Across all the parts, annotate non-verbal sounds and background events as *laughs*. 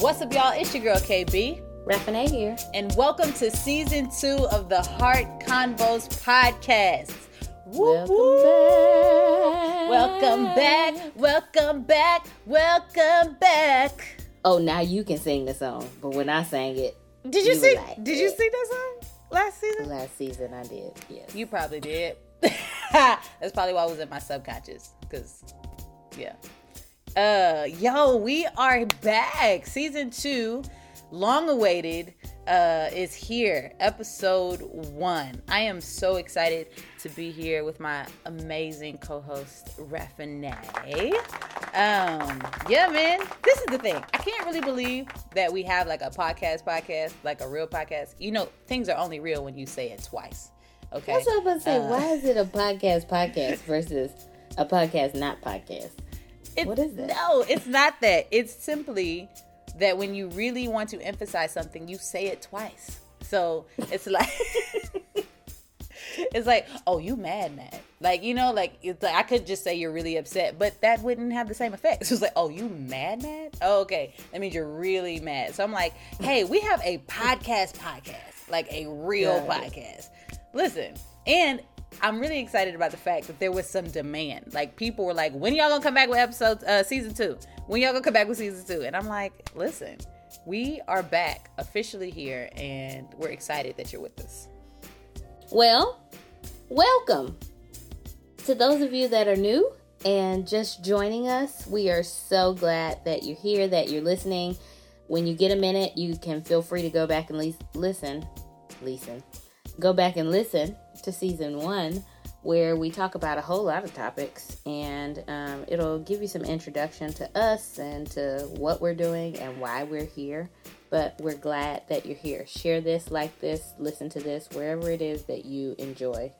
What's up, y'all? It's your girl KB. Raffine here. And welcome to season two of the Heart Convos podcast. Welcome back. Welcome back. Welcome back. Welcome back. Oh, now you can sing the song, but when I sang it Did you, You sing? like did you sing that song last season? last season, I did. Yes. You probably did. *laughs* That's probably why it was in my subconscious. Cause yeah. Uh yo, we are back. Season two, long awaited, uh, is here. Episode one. I am so excited to be here with my amazing co-host Raffine. Um, yeah, man. This is the thing. I can't really believe that we have like a podcast podcast, like a real podcast. You know, things are only real when you say it twice. Okay. That's what I was about to say. Uh, Why is it a podcast podcast versus a podcast not podcast? It- What is that? No, it's not that. It's simply that when you really want to emphasize something, you say it twice. So it's *laughs* like it's like, oh, you mad, mad. Like you know, like it's like I could just say you're really upset, but that wouldn't have the same effect. So it's like, oh, you mad, mad. Oh, okay, that means you're really mad. So I'm like, hey, we have a podcast, podcast, like a real podcast. Listen, and I'm really excited about the fact that there was some demand. Like people were like, "When y'all gonna come back with episodes, uh, season two? When y'all gonna come back with season two? And I'm like, "Listen, we are back officially here, and we're excited that you're with us." Well, welcome to those of you that are new and just joining us. We are so glad that you're here, that you're listening. When you get a minute, you can feel free to go back and lis- listen. Listen. Go back and listen to season one, where we talk about a whole lot of topics, and um, it'll give you some introduction to us and to what we're doing and why we're here. But we're glad that you're here. Share this, like this, listen to this, wherever it is that you enjoy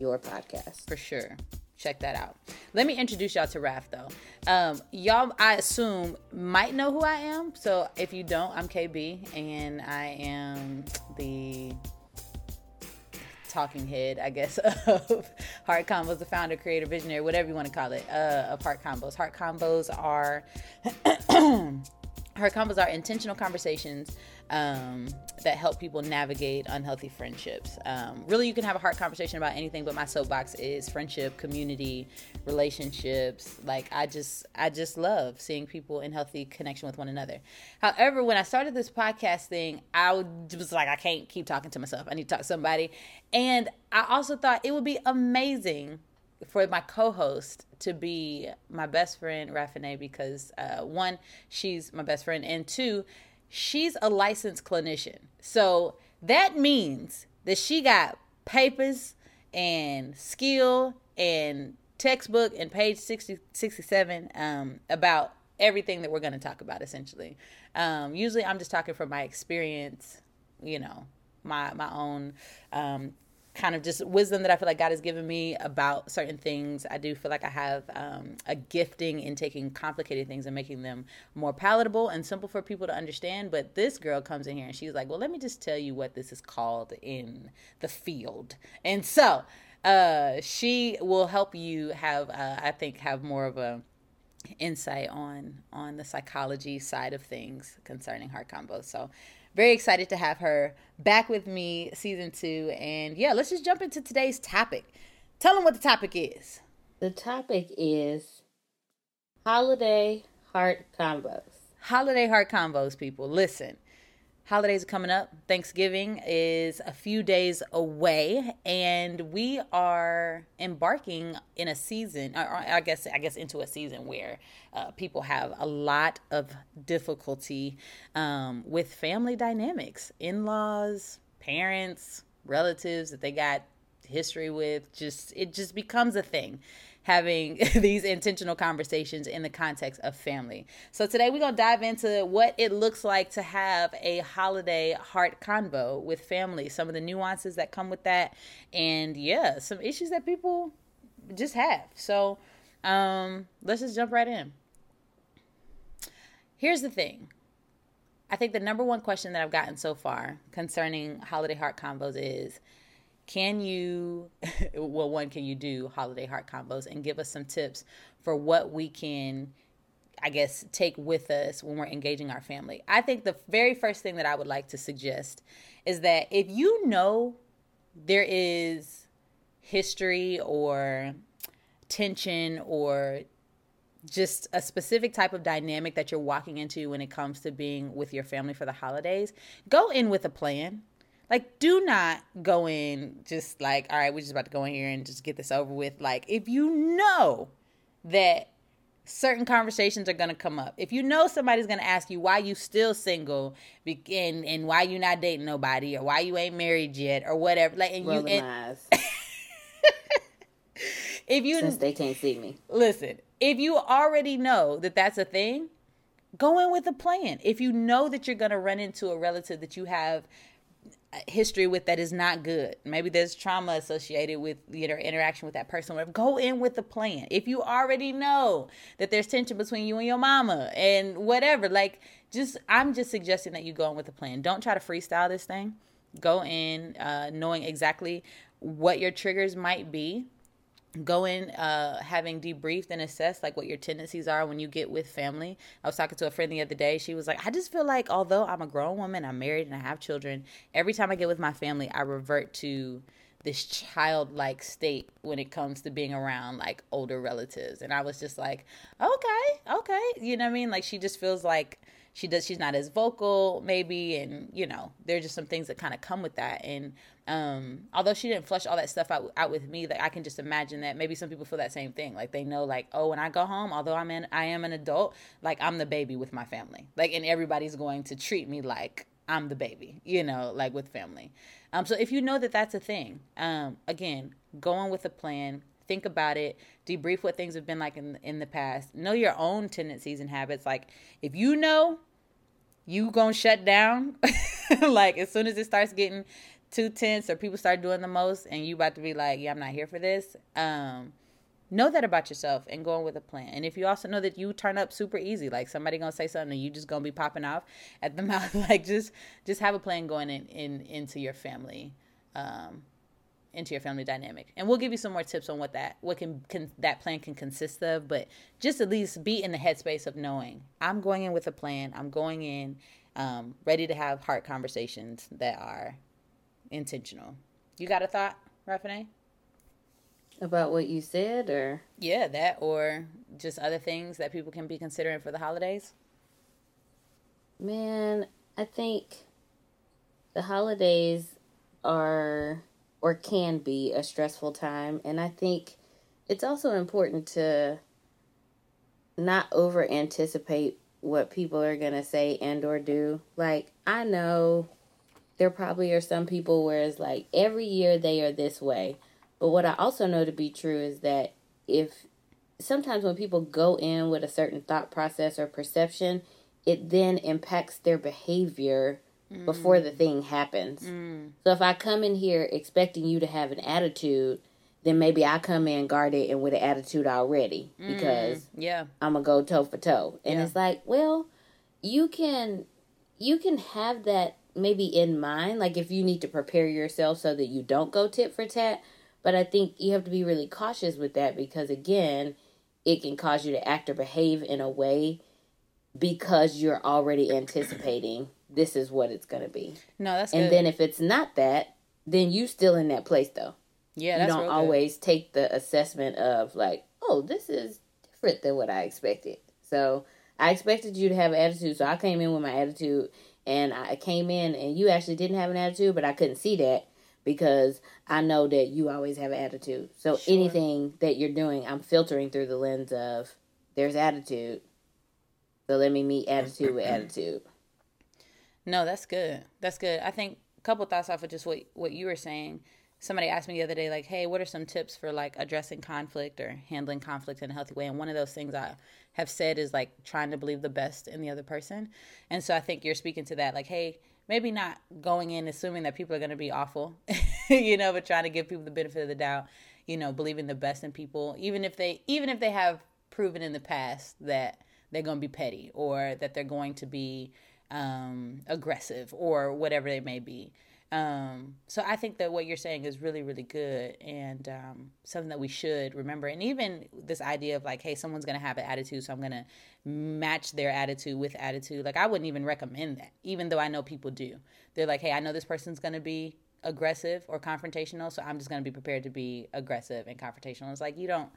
your podcast. For sure. Check that out. Let me introduce y'all to Raph though. Um, y'all, I assume, might know who I am. So if you don't, I'm KB, and I am the talking head, I guess, *laughs* of Heart Convos, the founder, creator, visionary, whatever you want to call it, uh, of Heart Convos. Heart Convos are *clears throat* Heart Convos are intentional conversations um, that help people navigate unhealthy friendships. Um, really, you can have a hard conversation about anything, but my soapbox is friendship, community, relationships. Like I just, I just love seeing people in healthy connection with one another. However, when I started this podcast thing, I was like, I can't keep talking to myself. I need to talk to somebody, and I also thought it would be amazing for my co-host to be my best friend Raffine because uh, one, she's my best friend, and two, she's a licensed clinician. So that means that she got papers and skill and textbook and page 60, 67 um, about everything that we're going to talk about essentially. Um, usually I'm just talking from my experience, you know, my my own um, kind of just wisdom that I feel like God has given me about certain things. I do feel like I have um, a gifting in taking complicated things and making them more palatable and simple for people to understand. But this girl comes in here and she's like, "Well, let me just tell you what this is called in the field." And so uh, she will help you have, uh, I think, have more of a insight on on the psychology side of things concerning heart convos. So very excited to have her back with me season two. And yeah, let's just jump into today's topic. Tell them what the topic is. The topic is holiday heart convos. Holiday heart convos, people. Listen, holidays are coming up. Thanksgiving is a few days away, and we are embarking in a season. I guess I guess into a season where uh, people have a lot of difficulty um, with family dynamics, in-laws, parents, relatives that they got history with. Just it just becomes a thing having *laughs* these intentional conversations in the context of family. So today we're going to dive into what it looks like to have a holiday heart convo with family, some of the nuances that come with that, and yeah, some issues that people just have. So um, let's just jump right in. Here's the thing. I think the number one question that I've gotten so far concerning holiday heart convos is can you *laughs* well one can you do holiday heart convos and give us some tips for what we can I guess, take with us when we're engaging our family. I think the very first thing that I would like to suggest is that if you know there is history or tension or just a specific type of dynamic that you're walking into when it comes to being with your family for the holidays, go in with a plan. Like, do not go in just like, all right, we're just about to go in here and just get this over with. Like, if you know that certain conversations are going to come up. If you know somebody's going to ask you why you still single and, and why you not dating nobody or why you ain't married yet or whatever, like and you and, *laughs* if you since they can't see me, listen. If you already know that that's a thing, go in with a plan. If you know that you're going to run into a relative that you have history with that is not good. Maybe there's trauma associated with you know interaction with that person. Whatever. Go in with a plan. If you already know that there's tension between you and your mama and whatever, like just I'm just suggesting that you go in with a plan. Don't try to freestyle this thing. Go in uh, knowing exactly what your triggers might be go in uh, having debriefed and assessed like what your tendencies are when you get with family. I was talking to a friend the other day. She was like i just feel like although i'm a grown woman i'm married and i have children every time i get with my family i revert to this childlike state when it comes to being around like older relatives. And i was just like okay okay. You know what i mean? Like she just feels like she does she's not as vocal maybe and you know there's just some things that kind of come with that. And um although she didn't flush all that stuff out, out with me like i can just imagine that maybe some people feel that same thing. Like they know like oh when i go home although i'm in i am an adult like i'm the baby with my family. Like and everybody's going to treat me like i'm the baby you know like with family. Um so if you know that that's a thing um again going with a plan think about it debrief what things have been like in in the past. Know your own tendencies and habits. Like if you know you gonna shut down. *laughs* Like as soon as it starts getting too tense or people start doing the most and you about to be like yeah i'm not here for this um know that about yourself and going with a plan. And if you also know that you turn up super easy like somebody gonna say something and you just gonna be popping off at the *laughs* mouth like just just have a plan going in, in into your family um into your family dynamic. And we'll give you some more tips on what that what can, can that plan can consist of, but just at least be in the headspace of knowing I'm going in with a plan. I'm going in um, ready to have heart conversations that are intentional. You got a thought, Rafine? About what you said or Yeah, that or just other things that people can be considering for the holidays? Man, I think the holidays are or can be a stressful time. And I think it's also important to not over anticipate what people are going to say and or do. Like I know there probably are some people where it's like every year they are this way. But what I also know to be true is that if sometimes when people go in with a certain thought process or perception, it then impacts their behavior mm. before the thing happens. Mm. So if I come in here expecting you to have an attitude, then maybe I come in guarded and with an attitude already mm. because yeah, I'm gonna go toe for toe. And yeah. it's like, well, you can you can have that maybe in mind, like if you need to prepare yourself so that you don't go tit for tat. But I think you have to be really cautious with that because again, it can cause you to act or behave in a way because you're already anticipating this is what it's going to be. No, that's not and good. then if it's not that, then you still in that place though. Yeah, you don't always good. take the assessment of like, oh, this is different than what I expected. So I expected you to have an attitude, so I came in with my attitude, and I came in and you actually didn't have an attitude, but I couldn't see that because I know that you always have an attitude. So sure. anything that you're doing, I'm filtering through the lens of there's attitude. So let me meet attitude with *clears throat* attitude. No, that's good. That's good. I think a couple thoughts off of just what what you were saying. Somebody asked me the other day, like, "Hey, what are some tips for like addressing conflict or handling conflict in a healthy way?" And one of those things I have said is like trying to believe the best in the other person. And so I think you're speaking to that, like, "Hey, maybe not going in assuming that people are going to be awful, *laughs* you know, but trying to give people the benefit of the doubt, you know, believing the best in people, even if they even if they have proven in the past that they're going to be petty or that they're going to be um, aggressive or whatever they may be. Um, so I think that what you're saying is really, really good and um, something that we should remember. And even this idea of like, hey, someone's going to have an attitude, so I'm going to match their attitude with attitude. Like, I wouldn't even recommend that, even though I know people do. They're like, hey, I know this person's going to be aggressive or confrontational, so I'm just going to be prepared to be aggressive and confrontational. It's like, you don't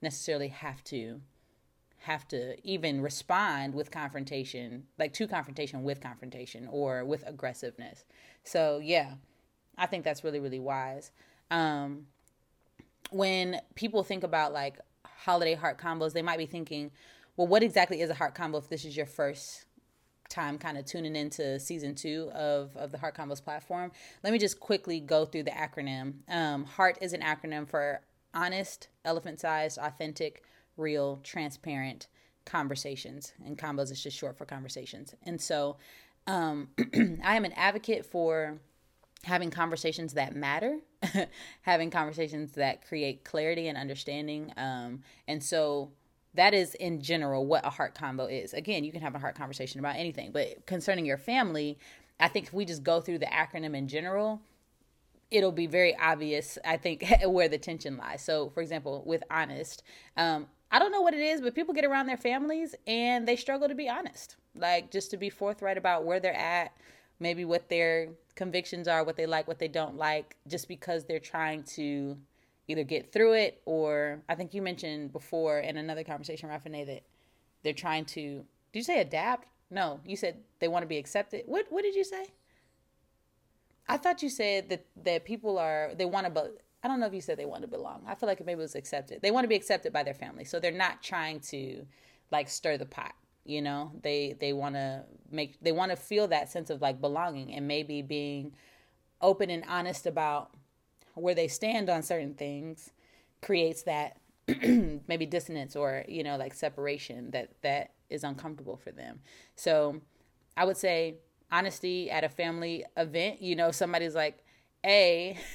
necessarily have to have to even respond with confrontation, like to confrontation with confrontation or with aggressiveness. So yeah, I think that's really really wise. Um, when people think about like holiday heart convos, they might be thinking, well, what exactly is a heart convo if this is your first time kind of tuning into season two of, of the Heart Convos platform? Let me just quickly go through the acronym. Um, HEART is an acronym for honest, elephant sized, authentic, real, transparent conversations. And convos is just short for conversations. And so um, *clears throat* I am an advocate for having conversations that matter, *laughs* having conversations that create clarity and understanding. Um, and so that is in general what a heart convo is. Again, you can have a heart conversation about anything, but concerning your family, I think if we just go through the acronym in general, it'll be very obvious, I think, *laughs* where the tension lies. So, for example, with honest, um, I don't know what it is, but people get around their families and they struggle to be honest. Like just to be forthright about where they're at, maybe what their convictions are, what they like, what they don't like, just because they're trying to either get through it or I think you mentioned before in another conversation, Rafine, that they're trying to did you say adapt? No, you said they want to be accepted. What what did you say? I thought you said that that people are they want to I don't know if you said they want to belong. I feel like maybe it was accepted. They want to be accepted by their family, so they're not trying to like stir the pot. You know, they they want to make they want to feel that sense of like belonging and maybe being open and honest about where they stand on certain things creates that *clears throat* maybe dissonance or you know like separation that that is uncomfortable for them. So I would say honesty at a family event. You know, somebody's like, "Hey." *laughs*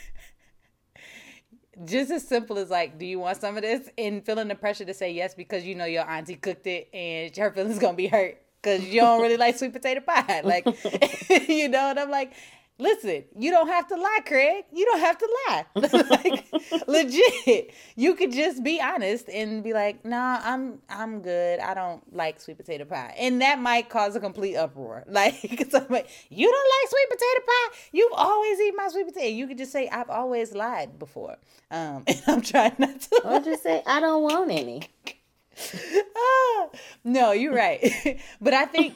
just as simple as like, do you want some of this? And feeling the pressure to say yes because you know your auntie cooked it and her feelings gonna be hurt because you don't really like sweet potato pie. Like, *laughs* you know, and I'm like, Listen, you don't have to lie, Craig. You don't have to lie. *laughs* like legit. You could just be honest and be like, "Nah, I'm I'm good. I don't like sweet potato pie." And that might cause a complete uproar. *laughs* Like *laughs* like, "You don't like sweet potato pie? You've always eaten my sweet potato." You could just say, "I've always lied before." Um, and I'm trying not to. Or just say, "I don't want any." ah, no, you're right. but I think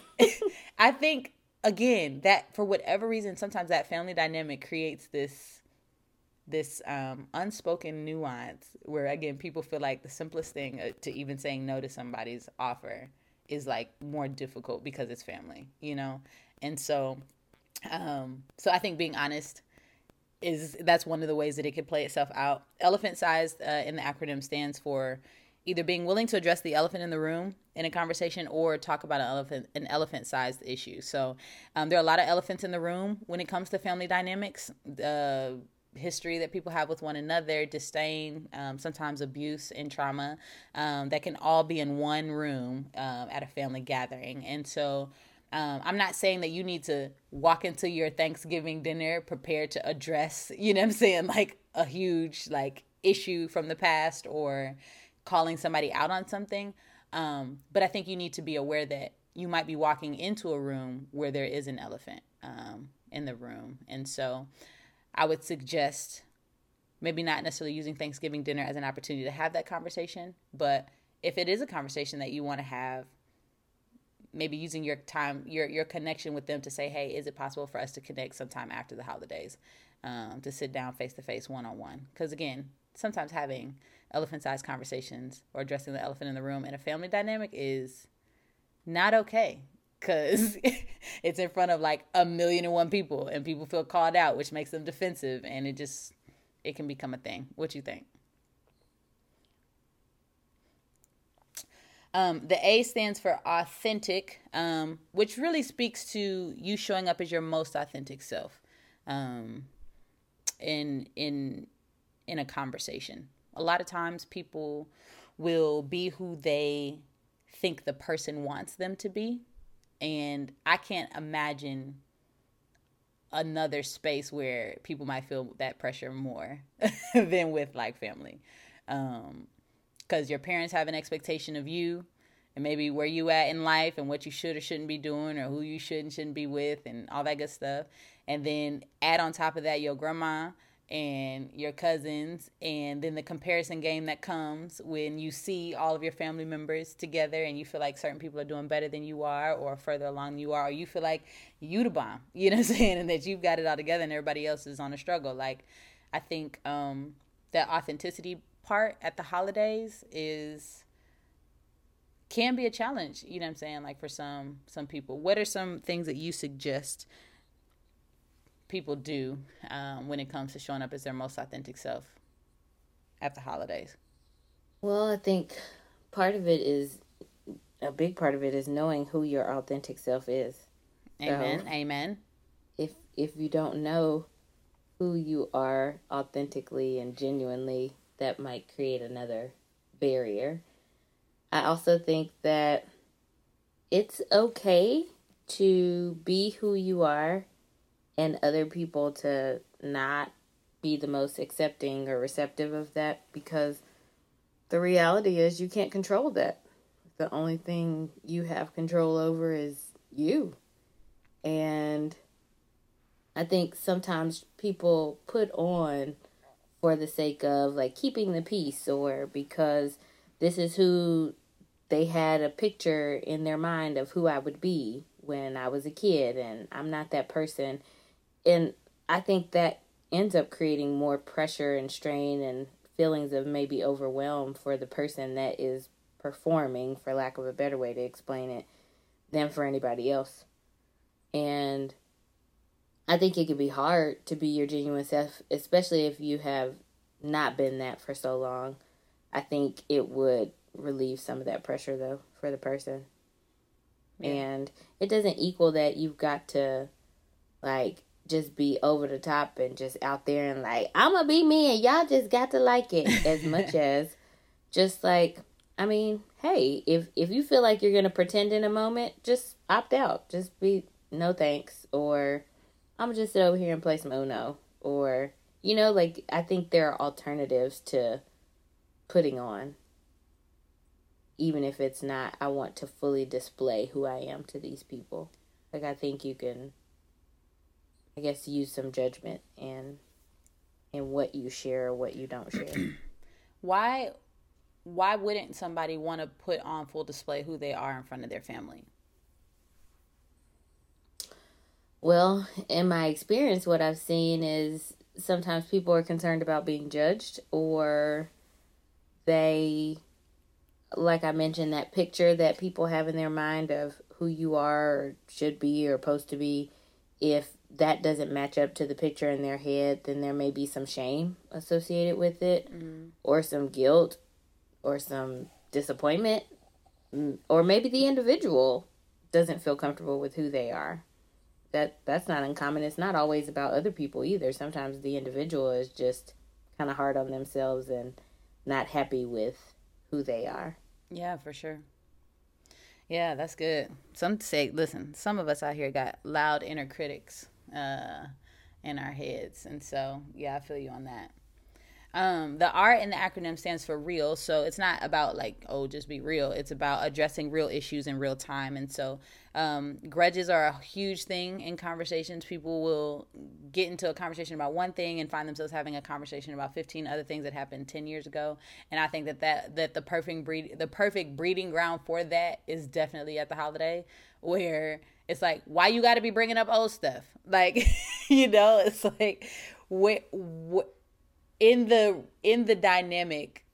I think again, that for whatever reason, sometimes that family dynamic creates this this um, unspoken nuance where again people feel like the simplest thing uh, to even saying no to somebody's offer is like more difficult because it's family, you know, and so um, so I think being honest is that's one of the ways that it could play itself out. Elephant sized uh, in the acronym stands for either being willing to address the elephant in the room in a conversation or talk about an elephant an elephant sized issue. So um, there are a lot of elephants in the room when it comes to family dynamics the history that people have with one another disdain um, sometimes abuse and trauma um, that can all be in one room um, at a family gathering. And so um, I'm not saying that you need to walk into your Thanksgiving dinner prepared to address, you know what I'm saying, like a huge like issue from the past or calling somebody out on something. Um, but I think you need to be aware that you might be walking into a room where there is an elephant um, in the room. And so I would suggest maybe not necessarily using Thanksgiving dinner as an opportunity to have that conversation, but if it is a conversation that you want to have, maybe using your time, your your connection with them to say, hey, is it possible for us to connect sometime after the holidays, um, to sit down face to face, one on one? Because again, sometimes having elephant sized conversations or addressing the elephant in the room in a family dynamic is not okay because *laughs* it's in front of like a million and one people and people feel called out which makes them defensive and it just it can become a thing. What you think? Um, the a stands for authentic um, which really speaks to you showing up as your most authentic self um, in in in a conversation a lot of times people will be who they think the person wants them to be. And I can't imagine another space where people might feel that pressure more *laughs* than with like family. Um, because your parents have an expectation of you and maybe where you at in life and what you should or shouldn't be doing or who you should and shouldn't be with and all that good stuff. And then add on top of that your grandma and your cousins and then the comparison game that comes when you see all of your family members together and you feel like certain people are doing better than you are or further along than you are or you feel like you the bomb *laughs* you know what i'm saying and that you've got it all together and everybody else is on a struggle. Like i think um that authenticity part at the holidays is can be a challenge you know what i'm saying like for some some people. What are some things that you suggest people do um, when it comes to showing up as their most authentic self at the holidays? Well, I think part of it is a big part of it is knowing who your authentic self is. Amen. So Amen. If if you don't know who you are authentically and genuinely, that might create another barrier. I also think that it's okay to be who you are and other people to not be the most accepting or receptive of that because the reality is you can't control that. The only thing you have control over is you. And I think sometimes people put on for the sake of like keeping the peace or because this is who they had a picture in their mind of who I would be when I was a kid and I'm not that person and I think that ends up creating more pressure and strain and feelings of maybe overwhelm for the person that is performing, for lack of a better way to explain it, than for anybody else. And I think it can be hard to be your genuine self, especially if you have not been that for so long. I think it would relieve some of that pressure, though, for the person. Yeah. And it doesn't equal that you've got to, like, just be over the top and just out there and like I'm gonna be me and y'all just got to like it as much *laughs* as just like I mean, hey, if if you feel like you're gonna pretend in a moment, just opt out. Just be no thanks, or I'm gonna just sit over here and play some Uno, or you know, like I think there are alternatives to putting on, even if it's not. I want to fully display who I am to these people. Like I think you can I guess use some judgment in in what you share or what you don't share. *clears throat* why why wouldn't somebody want to put on full display who they are in front of their family? Well, in my experience what I've seen is sometimes people are concerned about being judged or they like I mentioned that picture that people have in their mind of who you are or should be or supposed to be if that doesn't match up to the picture in their head, then there may be some shame associated with it, mm-hmm. or some guilt, or some disappointment, mm, or maybe the individual doesn't feel comfortable with who they are. That that's not uncommon. It's not always about other people either. Sometimes the individual is just kind of hard on themselves and not happy with who they are. Yeah, for sure. Yeah, that's good. Some say, listen, some of us out here got loud inner critics uh, in our heads. And so, yeah, I feel you on that. Um, the R in the acronym stands for real. So it's not about like, oh, just be real. It's about addressing real issues in real time. And so um, grudges are a huge thing in conversations. People will get into a conversation about one thing and find themselves having a conversation about 15 other things that happened 10 years ago. And I think that that, that the perfect breed, the perfect breeding ground for that is definitely at the holiday where it's like why you got to be bringing up old stuff? Like *laughs* you know it's like what, what in the in the dynamic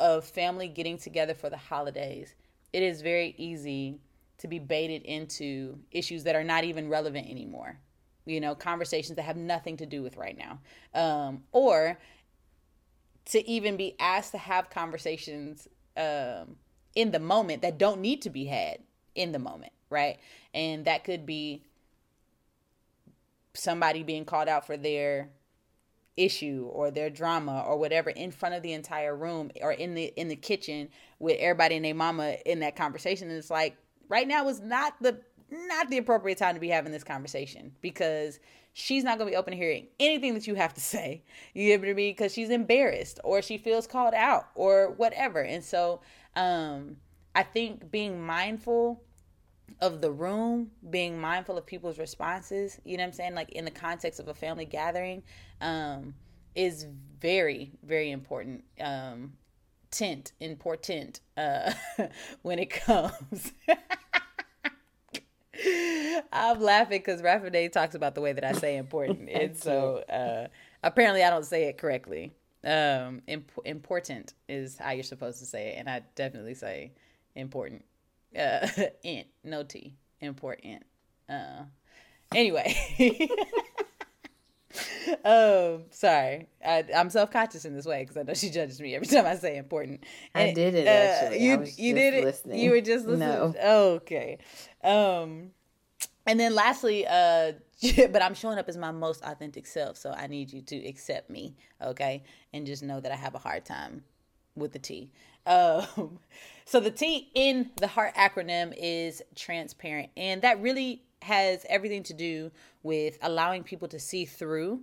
of family getting together for the holidays it is very easy to be baited into issues that are not even relevant anymore. You know conversations that have nothing to do with right now. Um, or to even be asked to have conversations um, in the moment that don't need to be had in the moment right? And that could be somebody being called out for their issue or their drama or whatever in front of the entire room or in the in the kitchen with everybody and their mama in that conversation and it's like right now is not the not the appropriate time to be having this conversation because she's not going to be open to hearing anything that you have to *laughs* say. You get me because she's embarrassed or she feels called out or whatever. And so um, I think being mindful of the room, being mindful of people's responses, you know what I'm saying? Like in the context of a family gathering, um, is very, very important. Um, tent, important uh, *laughs* when it comes. *laughs* I'm laughing because Raffinay talks about the way that I say important, *laughs* and so uh, apparently I don't say it correctly. Um, imp- important is how you're supposed to say it, and I definitely say important. Uh, *laughs* int, no t, important. Uh, anyway. *laughs* um, sorry, I, am self conscious in this way because I know she judges me every *laughs* time I say important. And, I did it. Actually, uh, you you did it. Listening. You were just listening. No. okay. Um, and then lastly, uh, but I'm showing up as my most authentic self, so I need you to accept me, okay, and just know that I have a hard time with the T. Um, so the T in the heart acronym is transparent, and that really has everything to do with allowing people to see through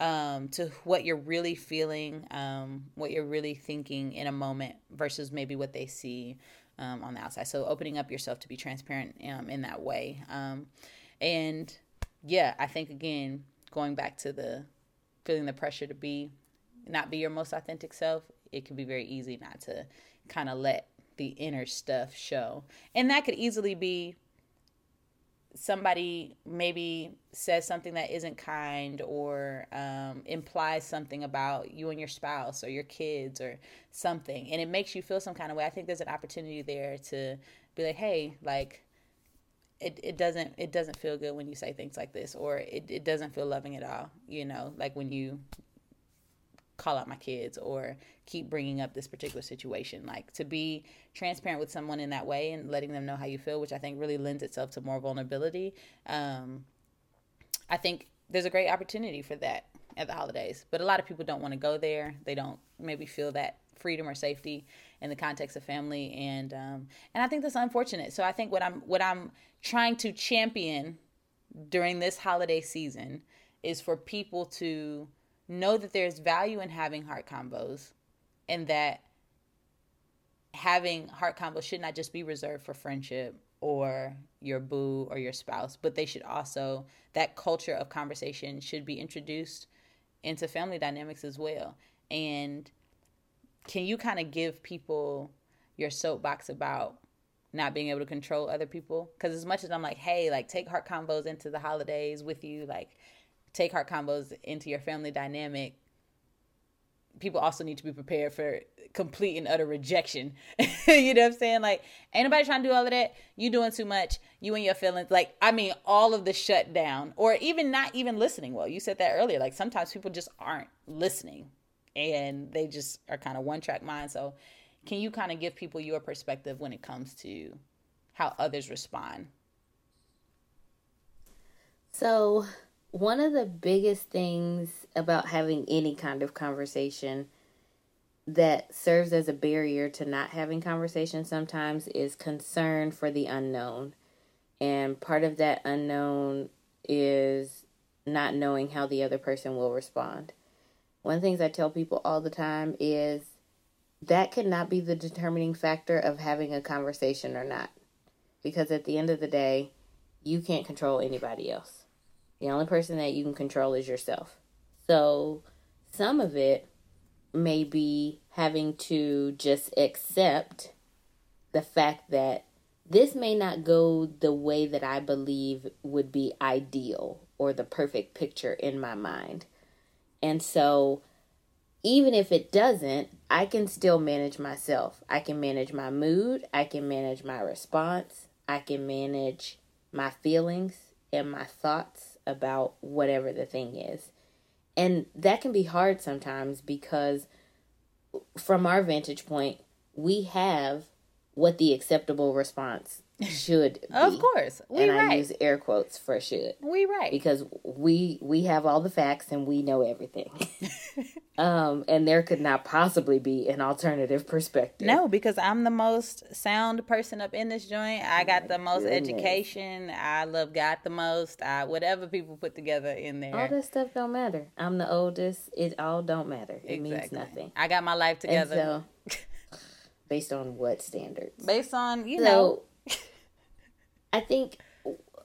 um, to what you're really feeling, um, what you're really thinking in a moment versus maybe what they see um, on the outside. So opening up yourself to be transparent um, in that way. Um, and yeah, I think again, going back to the feeling the pressure to be, not be your most authentic self, it can be very easy not to kind of let the inner stuff show. And that could easily be somebody maybe says something that isn't kind or um, implies something about you and your spouse or your kids or something and it makes you feel some kind of way i think there's an opportunity there to be like hey like it, it doesn't it doesn't feel good when you say things like this or it, it doesn't feel loving at all you know like when you call out my kids or keep bringing up this particular situation. Like to be transparent with someone in that way and letting them know how you feel, which I think really lends itself to more vulnerability. Um, I think there's a great opportunity for that at the holidays, but a lot of people don't want to go there. They don't maybe feel that freedom or safety in the context of family, and um, and I think that's unfortunate. So I think what I'm what I'm trying to champion during this holiday season is for people to know that there's value in having heart convos and that having heart convos should not just be reserved for friendship or your boo or your spouse, but they should also, that culture of conversation should be introduced into family dynamics as well. And can you kind of give people your soapbox about not being able to control other people? Because as much as I'm like, hey, like take heart convos into the holidays with you, like take heart convos into your family dynamic, people also need to be prepared for complete and utter rejection. *laughs* you know what I'm saying? Like, ain't nobody trying to do all of that. You doing too much. You and your feelings. Like, I mean, all of the shutdown or even not even listening well. You said that earlier. Like, sometimes people just aren't listening and they just are kind of one track mind. So, can you kind of give people your perspective when it comes to how others respond? So, one of the biggest things about having any kind of conversation that serves as a barrier to not having conversation sometimes is concern for the unknown. And part of that unknown is not knowing how the other person will respond. One of the things I tell people all the time is that could not be the determining factor of having a conversation or not. Because at the end of the day, you can't control anybody else. The only person that you can control is yourself. So some of it may be having to just accept the fact that this may not go the way that I believe would be ideal or the perfect picture in my mind. And so, even if it doesn't, I can still manage myself. I can manage my mood, I can manage my response, I can manage my feelings and my thoughts about whatever the thing is. And that can be hard sometimes because, from our vantage point, we have what the acceptable response should be. Of course, we and right. I use air quotes for should we right. because we we have all the facts and we know everything. *laughs* um, and there could not possibly be an alternative perspective. No, because I'm the most sound person up in this joint. I got the most goodness. education. I love God the most. I whatever people put together in there. All that stuff don't matter. I'm the oldest. It all don't matter. It means nothing. I got my life together so, *laughs* based on what standards? based on you know. I think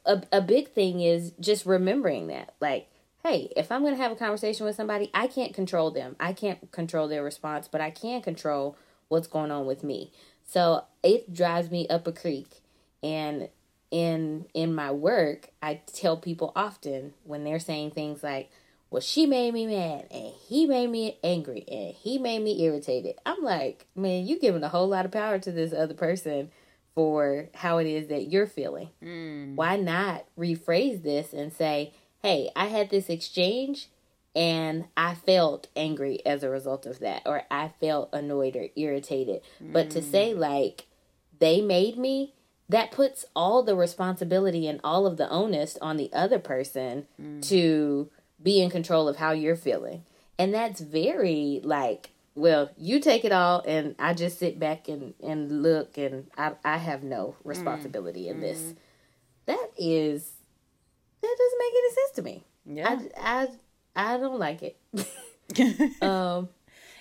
a, a big thing is just remembering that. Like, hey, if I'm going to have a conversation with somebody, I can't control them. I can't control their response, but I can control what's going on with me. So it drives me up a creek. And in in my work, I tell people often when they're saying things like, well, she made me mad and he made me angry and he made me irritated. I'm like, man, you're giving a whole lot of power to this other person for how it is that you're feeling. Mm. Why not rephrase this and say, hey, I had this exchange and I felt angry as a result of that, or I felt annoyed or irritated. But to mm. say, like, they made me, that puts all the responsibility and all of the onus on the other person mm. to be in control of how you're feeling. And that's very like, well, you take it all and I just sit back and, and look and I, I have no responsibility in this. That is that doesn't make any sense to me. Yeah. I, I I don't like it. *laughs* um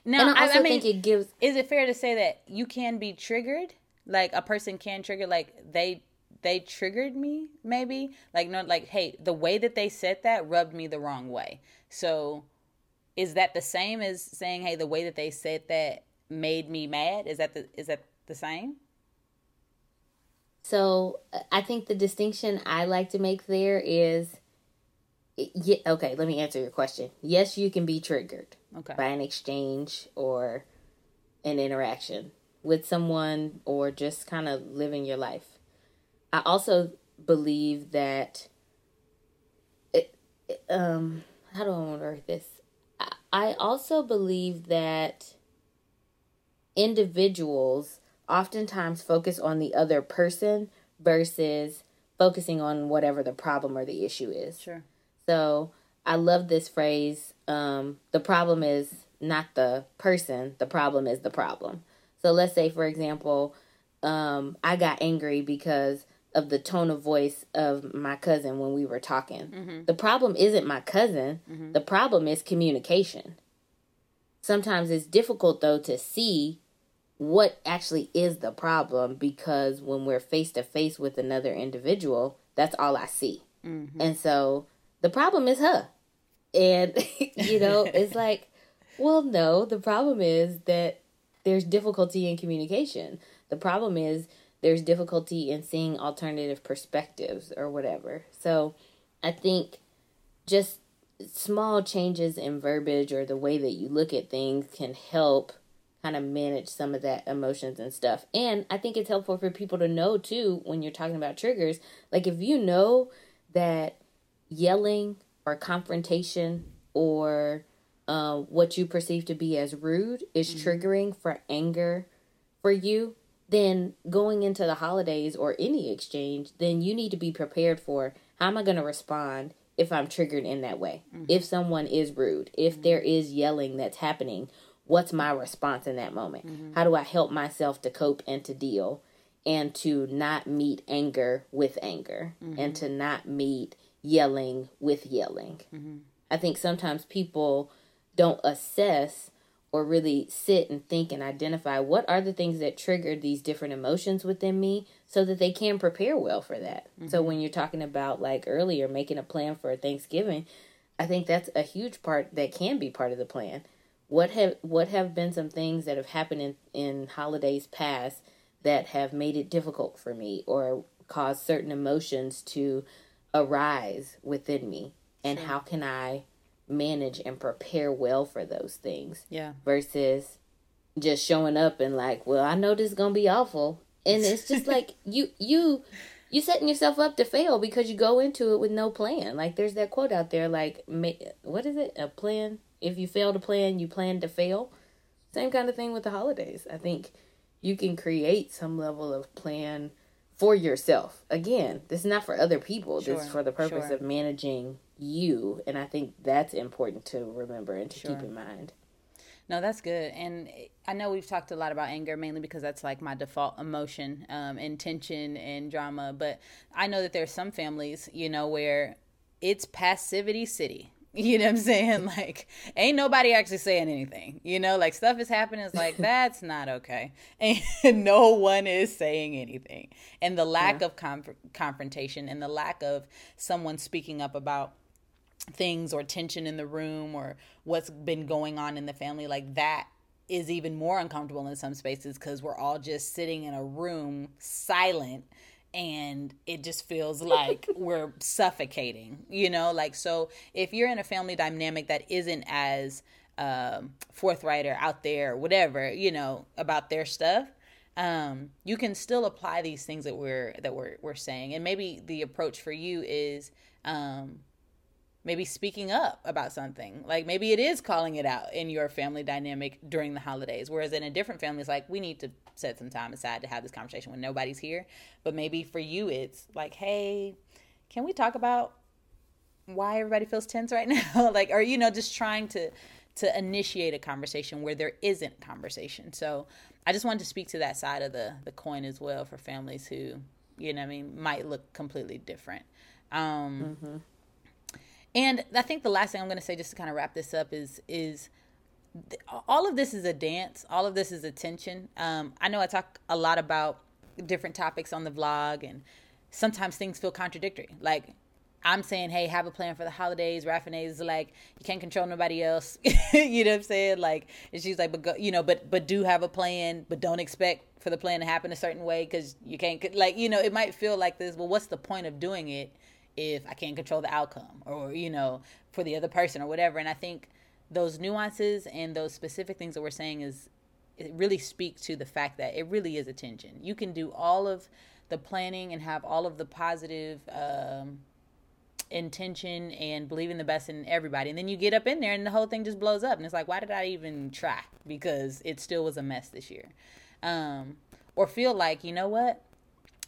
no, and I I, also I mean, think it gives is it fair to say that you can be triggered? Like a person can trigger, like they they triggered me, maybe. Like no, like hey, the way that they said that rubbed me the wrong way. So, is that the same as saying, hey, the way that they said that made me mad? Is that the is that the same? So I think the distinction I like to make there is, yeah, okay. Let me answer your question. Yes, you can be triggered Okay. by an exchange or an interaction with someone, or just kind of living your life. I also believe that. It, it- um, how do I want to word this? I, also believe that individuals oftentimes focus on the other person versus focusing on whatever the problem or the issue is. Sure. So I love this phrase. Um, the problem is not the person, the problem is the problem. So let's say, for example, um, I got angry because of the tone of voice of my cousin when we were talking. Mm-hmm. The problem isn't my cousin, mm-hmm. the problem is communication. Sometimes it's difficult, though, to see what actually is the problem because when we're face to face with another individual, that's all I see. Mm-hmm. And so the problem is her. And, *laughs* you know, *laughs* it's like, well, no, the problem is that there's difficulty in communication. The problem is there's difficulty in seeing alternative perspectives or whatever. So I think just small changes in verbiage or the way that you look at things can help kind of manage some of that emotions and stuff. And I think it's helpful for people to know too when you're talking about triggers. Like if you know that yelling or confrontation or uh, what you perceive to be as rude is triggering for anger for you, then going into the holidays or any exchange, then you need to be prepared for how am I going to respond if I'm triggered in that way? Mm-hmm. If someone is rude, if mm-hmm. there is yelling that's happening, what's my response in that moment? Mm-hmm. How do I help myself to cope and to deal and to not meet anger with anger and to not meet yelling with yelling? I think sometimes people don't assess or really sit and think and identify what are the things that triggered these different emotions within me so that they can prepare well for that. So mm-hmm. when you're talking about like earlier making a plan for Thanksgiving, I think that's a huge part that can be part of the plan. What have what have been some things that have happened in, in holidays past that have made it difficult for me or caused certain emotions to arise within me? And how can I manage and prepare well for those things Yeah. versus just showing up and like, well, I know this is gonna be awful, and it's just *laughs* like you you you setting yourself up to fail because you go into it with no plan. Like there's that quote out there, like, what is it? A plan. If you fail to plan, you plan to fail. Same kind of thing with the holidays. I think you can create some level of plan for yourself. Again, this is not for other people. Sure, this is for the purpose sure. of managing you. And I think that's important to remember and to sure. keep in mind. No, that's good. And I know we've talked a lot about anger mainly because that's like my default emotion, um, and tension and drama. But I know that there's some families, you know, where it's passivity city. You know what I'm saying? *laughs* Like, ain't nobody actually saying anything. You know, like stuff is happening. It's like, *laughs* that's not okay. *laughs* And no one is saying anything. And the lack yeah. of conf- confrontation and the lack of someone speaking up about things or tension in the room or what's been going on in the family like that is even more uncomfortable in some spaces because we're all just sitting in a room silent and it just feels like *laughs* we're suffocating you know? Like so if you're in a family dynamic that isn't as um, forthright or out there or whatever you know about their stuff um, you can still apply these things that we're that we're, we're saying. And maybe the approach for you is um, maybe speaking up about something. Like maybe it is calling it out in your family dynamic during the holidays. Whereas in a different family, it's like we need to set some time aside to have this conversation when nobody's here. But maybe for you, it's like, hey, can we talk about why everybody feels tense right *laughs* now? like, or you know, just trying to to initiate a conversation where there isn't conversation. So I just wanted to speak to that side of the the coin as well for families who, you know, I mean, might look completely different. Um, mm-hmm and I think the last thing I'm going to say, just to kind of wrap this up, is is all of this is a dance. All of this is attention. Um, I know I talk a lot about different topics on the vlog, and sometimes things feel contradictory. Like I'm saying, hey, have a plan for the holidays. Raffinay is like, you can't control nobody else. *laughs* you know what I'm saying? Like, and she's like, but go, you know, but but do have a plan, but don't expect for the plan to happen a certain way because you can't. Like, you know, it might feel like this. Well, what's the point of doing it if I can't control the outcome or, you know, for the other person or whatever. And I think those nuances and those specific things that we're saying is it really speak to the fact that it really is attention. You can do all of the planning and have all of the positive um, intention and believing the best in everybody. And then you get up in there and the whole thing just blows up. And it's like, why did I even try? Because it still was a mess this year. Um, or feel like, you know what?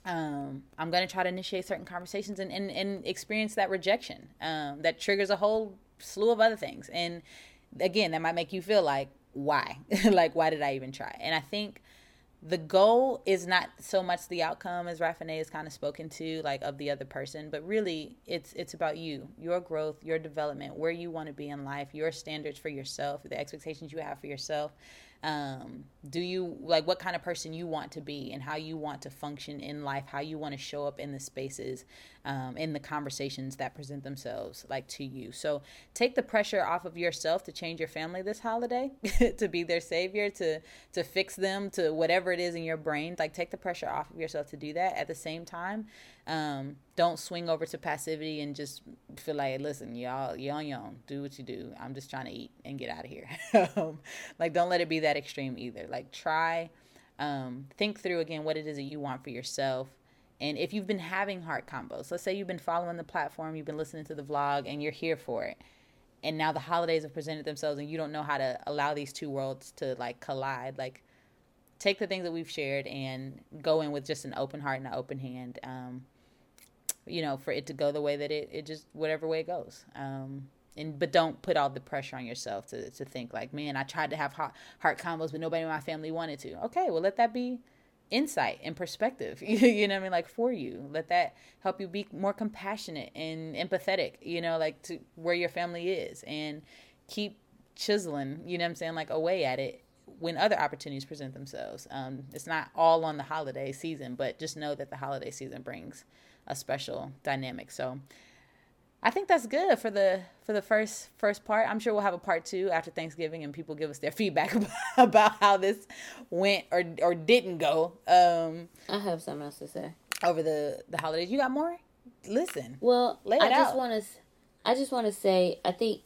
Um, I'm going to try to initiate certain conversations and, and, and experience that rejection um, that triggers a whole slew of other things. And again, that might make you feel like, why? *laughs* like, why did I even try? And I think the goal is not so much the outcome as Raffinay has kind of spoken to, like of the other person, but really it's it's about you, your growth, your development, where you want to be in life, your standards for yourself, the expectations you have for yourself, um, do you like what kind of person you want to be and how you want to function in life how you want to show up in the spaces um, in the conversations that present themselves like to you? So take the pressure off of yourself to change your family this holiday *laughs* to be their savior to to fix them to whatever it is in your brain. Like take the pressure off of yourself to do that. At the same time um, don't swing over to passivity and just feel like, listen, y'all, y'all, y'all, do what you do. I'm just trying to eat and get out of here. *laughs* like, don't let it be that extreme either. Like, try, um, think through again what it is that you want for yourself. And if you've been having heart convos, let's say you've been following the platform, you've been listening to the vlog, and you're here for it. And now the holidays have presented themselves, and you don't know how to allow these two worlds to like collide. Like, take the things that we've shared and go in with just an open heart and an open hand. Um, you know, for it to go the way that it, it just whatever way it goes. Um, and but don't put all the pressure on yourself to to think like, man, I tried to have hot heart convos, but nobody in my family wanted to. Okay, well, let that be insight and perspective. *laughs* you know what I mean? Like for you, let that help you be more compassionate and empathetic. You know, like to where your family is, and keep chiseling. You know what I'm saying? Like away at it when other opportunities present themselves. Um, it's not all on the holiday season, but just know that the holiday season brings a special dynamic. So I think that's good for the for the first first part. I'm sure we'll have a part two after Thanksgiving, and people give us their *laughs* feedback *laughs* about how this went or or didn't go. Um, I have something else to say over the the holidays. You got more? Listen. Well, I just want to I just want to say I think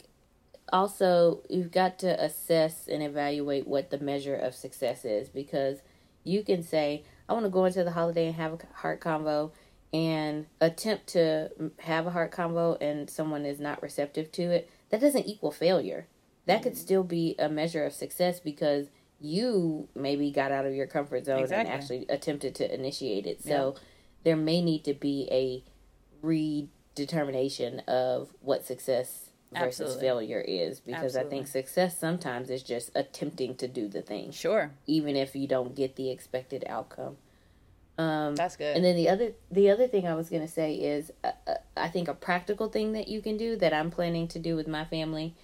also you've got to assess and evaluate what the measure of success is because you can say I want to go into the holiday and have a heart convo and attempt to have a heart convo and someone is not receptive to it, that doesn't equal failure. That could mm. still be a measure of success because you maybe got out of your comfort zone Exactly. and actually attempted to initiate it. So there may need to be a redetermination of what success versus Absolutely. failure is because I think success sometimes is just attempting to do the thing Sure, even if you don't get the expected outcome. Um, that's good. and then the other the other thing I was gonna say is uh, uh, I think a practical thing that you can do that I'm planning to do with my family,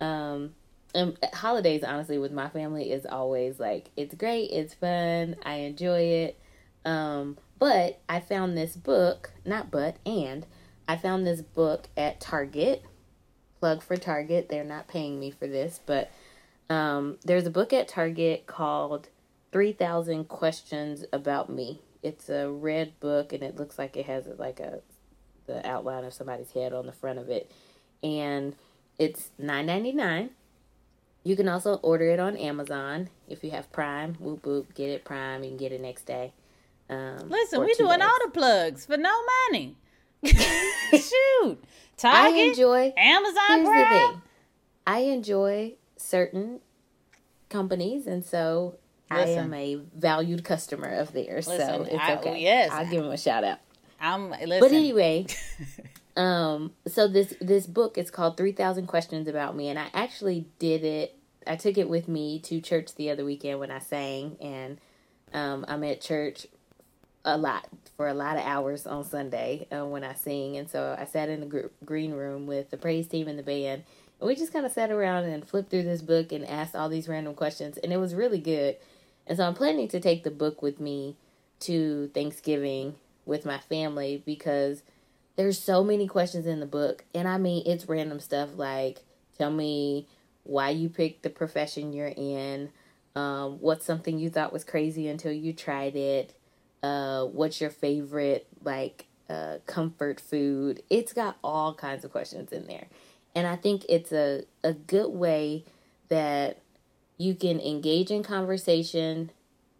um, and holidays honestly with my family is always like it's great, it's fun, I enjoy it. Um, but I found this book, not but and I found this book at Target. Plug for Target, they're not paying me for this, but um, there's a book at Target called 3000 Questions About Me. It's a red book and it looks like it has like a the outline of somebody's head on the front of it. And it's nine ninety nine. You can also order it on Amazon if you have Prime. Whoop whoop, get it Prime. You can get it next day. Um, Listen, we two doing days. all the plugs for no money. *laughs* Shoot, I enjoy. Amazon Here's the Prime. thing. I enjoy certain companies, and so I am a valued customer of theirs. Listen, so it's I- okay. yes. I'll give them a shout out. I'm listen. But anyway, *laughs* um, so this this book is called Three Thousand Questions About Me, and I actually did it. I took it with me to church the other weekend when I sang, and um, I'm at church a lot for a lot of hours on Sunday uh, when I sing, and so I sat in the gr- green room with the praise team and the band, and we just kind of sat around and flipped through this book and asked all these random questions, and it was really good. And so I'm planning to take the book with me to Thanksgiving with my family because there's so many questions in the book. And i mean it's random stuff like tell me why you picked the profession you're in um, what's something you thought was crazy until you tried it uh, what's your favorite like uh, comfort food? It's got all kinds of questions in there. And i think it's a, a good way that you can engage in conversation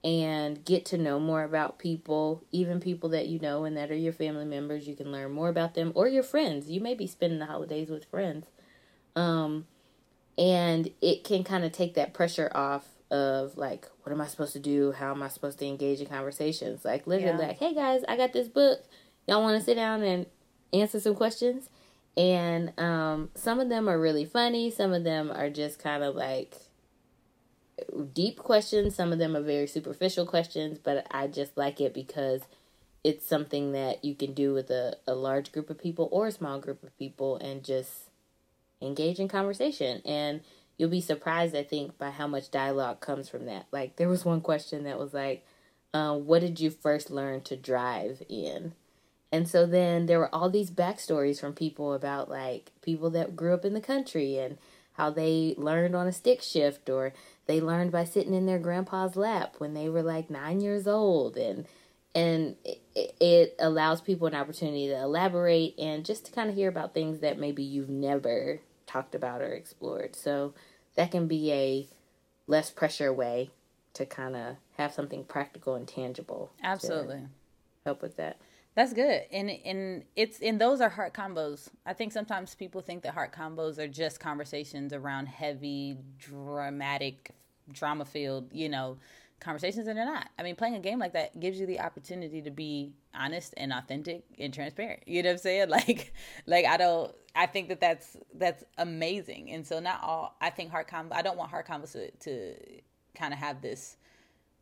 and get to know more about people, even people that you know and that are your family members. You can learn more about them or your friends. You may be spending the holidays with friends. Um, and it can kind of take that pressure off of like, what am I supposed to do? How am I supposed to engage in conversations? Like, literally, Yeah. like, hey guys, I got this book. Y'all want to sit down and answer some questions? And um, some of them are really funny, some of them are just kind of like, deep questions. Some of them are very superficial questions, but I just like it because it's something that you can do with a, a large group of people or a small group of people and just engage in conversation. And you'll be surprised, I think, by how much dialogue comes from that. Like, there was one question that was like, uh, What did you first learn to drive in? And so then there were all these backstories from people about like people that grew up in the country and how they learned on a stick shift or they learned by sitting in their grandpa's lap when they were like nine years old. And and it, it allows people an opportunity to elaborate and just to kind of hear about things that maybe you've never talked about or explored. So that can be a less pressure way to kind of have something practical and tangible Absolutely. help with that That's good. And and it's and those are heart convos. I think sometimes people think that heart convos are just conversations around heavy, dramatic, drama filled, you know, conversations and they're not. I mean, playing a game like that gives you the opportunity to be honest and authentic and transparent. You know what I'm saying? *laughs* Like like I don't I think that that's that's amazing. And so not all I think heart convo I don't want heart convos to, to kind of have this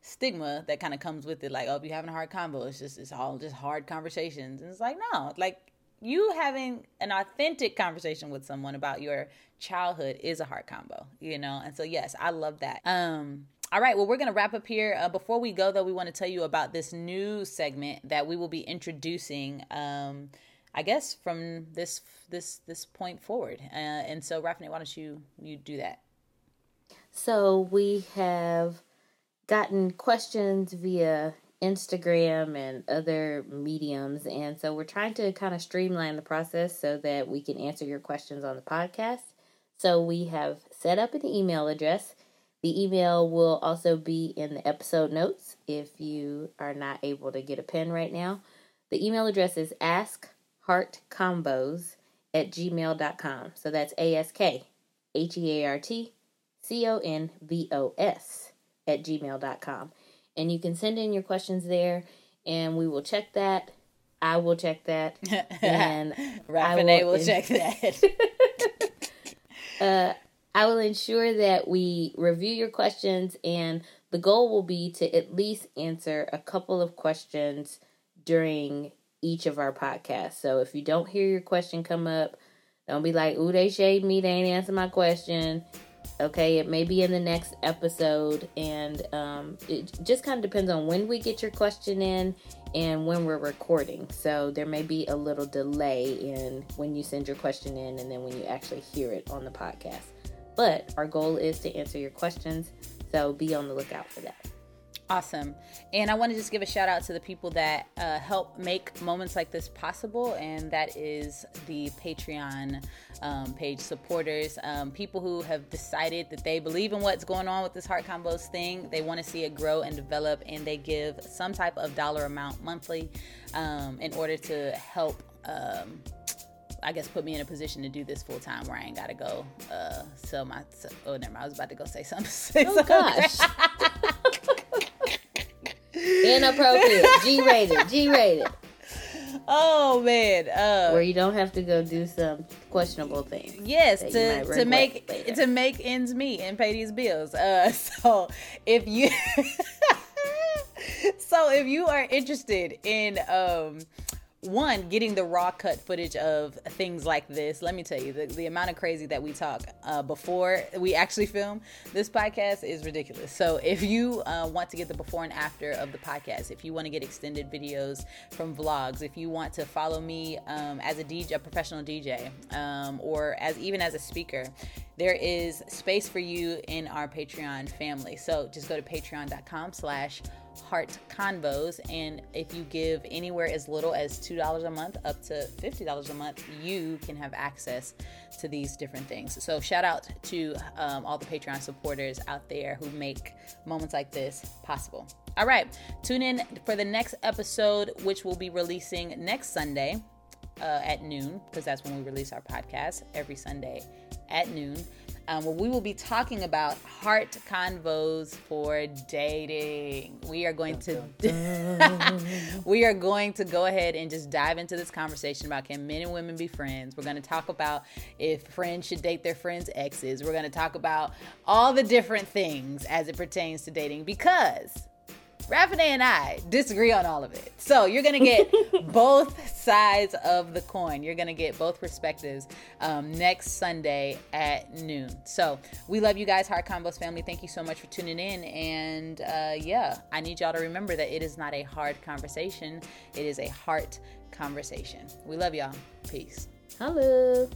stigma that kind of comes with it like oh if you're having a heart convo it's just it's all just hard conversations. And it's like no like you having an authentic conversation with someone about your childhood is a heart convo you know? And so yes i love that. Um all right well we're gonna wrap up here. Uh, before we go though we want to tell you about this new segment that we will be introducing um i guess from this this this point forward. Uh, and so Raffinay, why don't you you do that? So we have gotten questions via Instagram and other mediums, and so we're trying to kind of streamline the process so that we can answer your questions on the podcast. So we have set up an email address. The email will also be in the episode notes if you are not able to get a pen right now. The email address is askheartconvos at gmail.com. So that's A S K H E A R T C O N V O S at gmail.com. And you can send in your questions there, and we will check that. I will check that. *laughs* And Raffinay will, will check that. *laughs* uh, I will ensure that we review your questions, and the goal will be to at least answer a couple of questions during each of our podcasts. So if you don't hear your question come up, don't be like, ooh, they shade me, they ain't answer my question. Okay, it may be in the next episode, and um, it just kind of depends on when we get your question in and when we're recording. So there may be a little delay in when you send your question in and then when you actually hear it on the podcast. But our goal is to answer your questions, so be on the lookout for that. Awesome. And I want to just give a shout out to the people that uh, help make moments like this possible, and that is the Patreon um, page supporters, um, people who have decided that they believe in what's going on with this Heart Convos thing. They want to see it grow and develop, and they give some type of dollar amount monthly um, in order to help. Um, I guess put me in a position to do this full time where I ain't gotta go uh, sell my. Oh, never mind. I was about to go say something. *laughs* Say oh gosh. *laughs* Inappropriate. G rated. G rated. Oh man. Uh, Where you don't have to go do some questionable things. Yes, to to make later. to make ends meet and pay these bills. Uh, *laughs* so if you *laughs* so if you are interested in um one getting the raw cut footage of things like this. Let me tell you the, the amount of crazy that we talk uh, before we actually film this podcast is ridiculous. So if you uh, want to get the before and after of the podcast if you want to get extended videos from vlogs if you want to follow me um, as a dj a professional dj um, or as even as a speaker there is space for you in our patreon family. So just go to patreon.com slash Heart Convos. And if you give anywhere as little as $2 a month up to $50 a month, you can have access to these different things. So, shout out to um, all the Patreon supporters out there who make moments like this possible. All right, tune in for the next episode, which will be releasing next Sunday uh, at noon, because that's when we release our podcast every Sunday at noon um, where we will be talking about heart convos for dating. We are going to *laughs* we are going to go ahead and just dive into this conversation about can men and women be friends. We're going to talk about if friends should date their friends' exes. We're going to talk about all the different things as it pertains to dating because Raffinay and I disagree on all of it. So you're going to get *laughs* both sides of the coin. You're going to get both perspectives um, next Sunday at noon. So we love you guys, Heart Convos family. Thank you so much for tuning in. And uh, yeah, I need y'all to remember that it is not a hard conversation, it is a heart conversation. We love y'all. Peace. Hello.